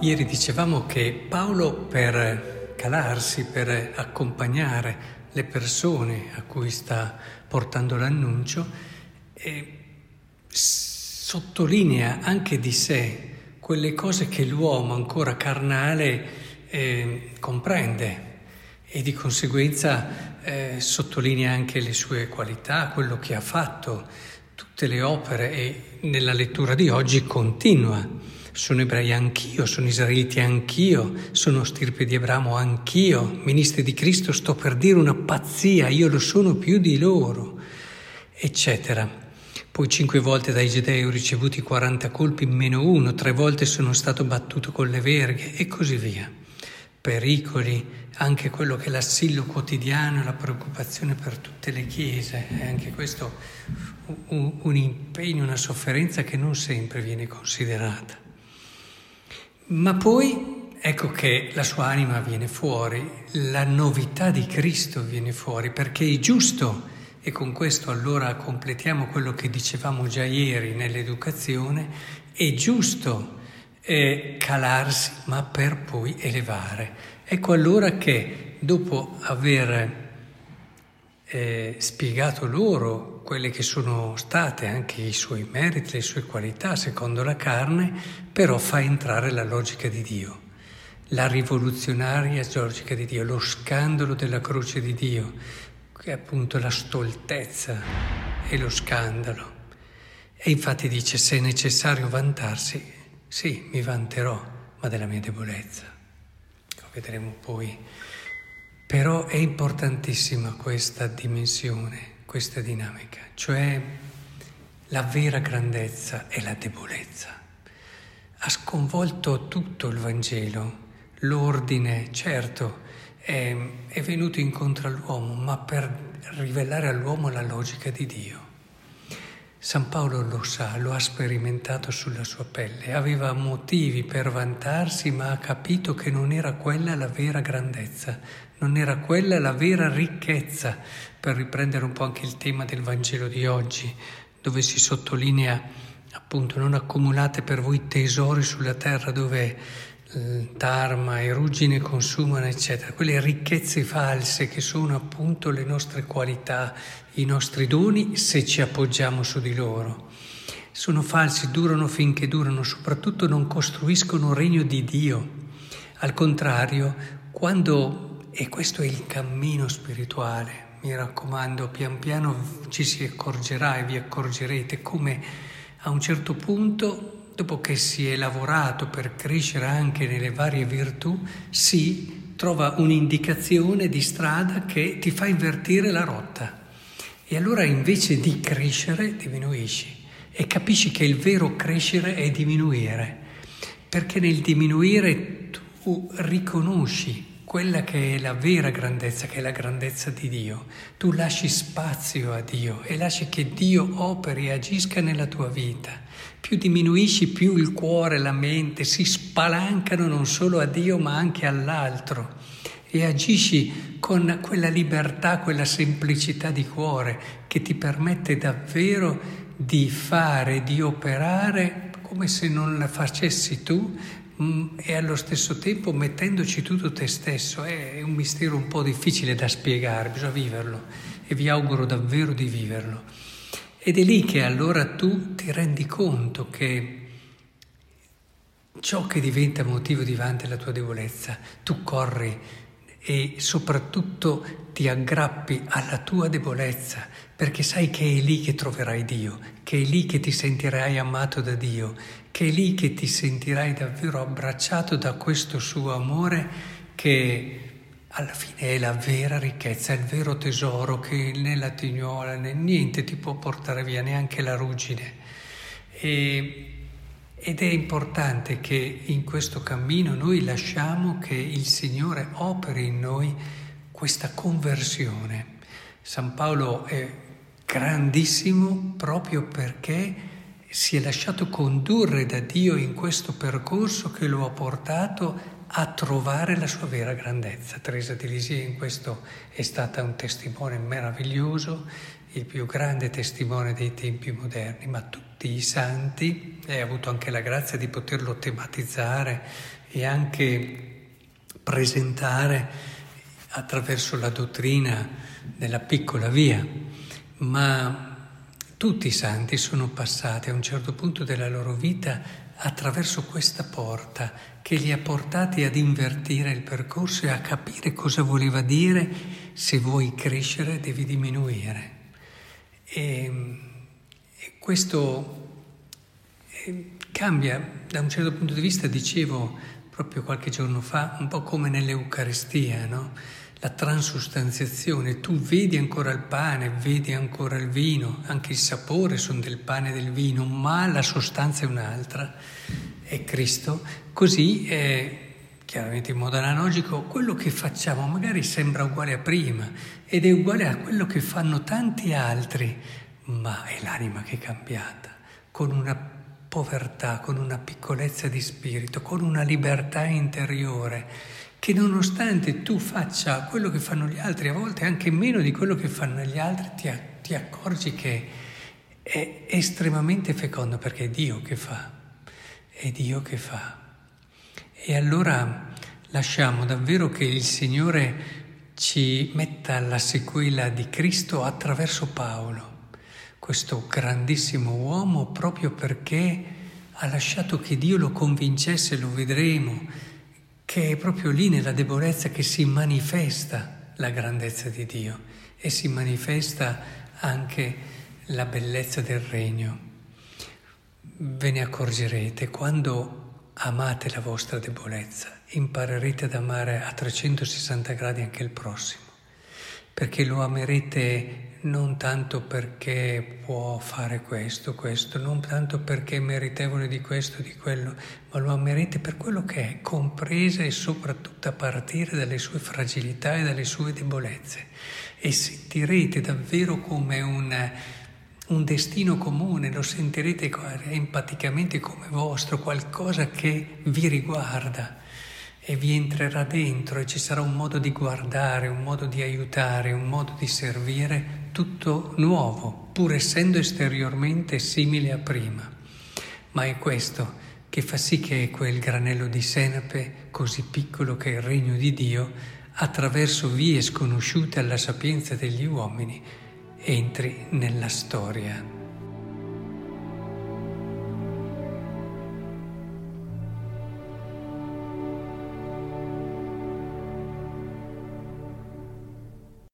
Ieri dicevamo che Paolo per calarsi, per accompagnare le persone a cui sta portando l'annuncio, eh, sottolinea anche di sé quelle cose che l'uomo ancora carnale eh, comprende e di conseguenza eh, sottolinea anche le sue qualità, quello che ha fatto, tutte le opere e nella lettura di oggi continua sono ebrei anch'io, sono israeliti anch'io, sono stirpe di Abramo anch'io, ministri di Cristo, sto per dire una pazzia, io lo sono più di loro, eccetera. Poi cinque volte dai Giudei ho ricevuto 40 colpi meno uno, tre volte sono stato battuto con le verghe e così via. Pericoli, anche quello che è l'assillo quotidiano, la preoccupazione per tutte le chiese, è anche questo un impegno, una sofferenza che non sempre viene considerata. Ma poi ecco che la sua anima viene fuori, la novità di Cristo viene fuori, perché è giusto, e con questo allora completiamo quello che dicevamo già ieri nell'educazione, è giusto eh, calarsi ma per poi elevare. Ecco allora che dopo aver eh, spiegato loro quelle che sono state anche i suoi meriti, le sue qualità secondo la carne, però fa entrare la logica di Dio, la rivoluzionaria logica di Dio, lo scandalo della croce di Dio, che è appunto la stoltezza e lo scandalo. E infatti dice, se è necessario vantarsi, sì, mi vanterò, ma della mia debolezza. Lo vedremo poi però è importantissima questa dimensione, questa dinamica, cioè la vera grandezza e la debolezza. Ha sconvolto tutto il Vangelo, l'ordine, certo, è, è venuto incontro all'uomo, ma per rivelare all'uomo la logica di Dio. San Paolo lo sa, lo ha sperimentato sulla sua pelle, aveva motivi per vantarsi, ma ha capito che non era quella la vera grandezza, non era quella la vera ricchezza, per riprendere un po' anche il tema del Vangelo di oggi, dove si sottolinea appunto non accumulate per voi tesori sulla terra dove eh, tarma e ruggine consumano, eccetera, quelle ricchezze false che sono appunto le nostre qualità, i nostri doni se ci appoggiamo su di loro. Sono falsi, durano finché durano, soprattutto non costruiscono regno di Dio. Al contrario, quando e questo è il cammino spirituale. Mi raccomando, pian piano ci si accorgerà e vi accorgerete come a un certo punto, dopo che si è lavorato per crescere anche nelle varie virtù, si trova un'indicazione di strada che ti fa invertire la rotta. E allora invece di crescere diminuisci e capisci che il vero crescere è diminuire, perché nel diminuire tu riconosci quella che è la vera grandezza, che è la grandezza di Dio. Tu lasci spazio a Dio e lasci che Dio operi e agisca nella tua vita. Più diminuisci, più il cuore, la mente si spalancano non solo a Dio ma anche all'altro e agisci con quella libertà, quella semplicità di cuore che ti permette davvero di fare, di operare come se non la facessi tu, e allo stesso tempo mettendoci tutto te stesso. È un mistero un po' difficile da spiegare, bisogna viverlo e vi auguro davvero di viverlo. Ed è lì che allora tu ti rendi conto che ciò che diventa motivo di vanto è la tua debolezza, tu corri e soprattutto ti aggrappi alla tua debolezza, perché sai che è lì che troverai Dio, che è lì che ti sentirai amato da Dio, che è lì che ti sentirai davvero abbracciato da questo suo amore che alla fine è la vera ricchezza, è il vero tesoro che né la tignola né niente ti può portare via, neanche la ruggine. E ed è importante che in questo cammino noi lasciamo che il Signore operi in noi questa conversione. San Paolo è grandissimo proprio perché si è lasciato condurre da Dio in questo percorso che lo ha portato a trovare la sua vera grandezza. Teresa di Lisieux in questo è stata un testimone meraviglioso il più grande testimone dei tempi moderni, ma tutti i santi, e ha avuto anche la grazia di poterlo tematizzare e anche presentare attraverso la dottrina della piccola via, ma tutti i santi sono passati a un certo punto della loro vita attraverso questa porta che li ha portati ad invertire il percorso e a capire cosa voleva dire se vuoi crescere devi diminuire. E, e questo eh, cambia da un certo punto di vista, dicevo proprio qualche giorno fa, un po' come nell'Eucaristia, no? La transustanziazione, tu vedi ancora il pane, vedi ancora il vino, anche il sapore sono del pane e del vino, ma la sostanza è un'altra, è Cristo. Così, è, chiaramente in modo analogico, quello che facciamo magari sembra uguale a prima ed è uguale a quello che fanno tanti altri, ma è l'anima che è cambiata, con una povertà, con una piccolezza di spirito, con una libertà interiore che nonostante tu faccia quello che fanno gli altri, a volte anche meno di quello che fanno gli altri, ti, ti accorgi che è estremamente fecondo perché è Dio che fa, è Dio che fa. E allora lasciamo davvero che il Signore ci metta alla sequela di Cristo attraverso Paolo, questo grandissimo uomo, proprio perché ha lasciato che Dio lo convincesse, lo vedremo, che è proprio lì nella debolezza che si manifesta la grandezza di Dio e si manifesta anche la bellezza del regno. Ve ne accorgerete quando amate la vostra debolezza, imparerete ad amare a 360 gradi anche il prossimo, perché lo amerete non tanto perché può fare questo, questo, non tanto perché è meritevole di questo, di quello, ma lo amerete per quello che è, compresa e soprattutto a partire dalle sue fragilità e dalle sue debolezze. E sentirete davvero come un, un destino comune, lo sentirete empaticamente come vostro, qualcosa che vi riguarda e vi entrerà dentro e ci sarà un modo di guardare, un modo di aiutare, un modo di servire tutto nuovo, pur essendo esteriormente simile a prima. Ma è questo che fa sì che quel granello di senape, così piccolo che è il regno di Dio, attraverso vie sconosciute alla sapienza degli uomini, entri nella storia.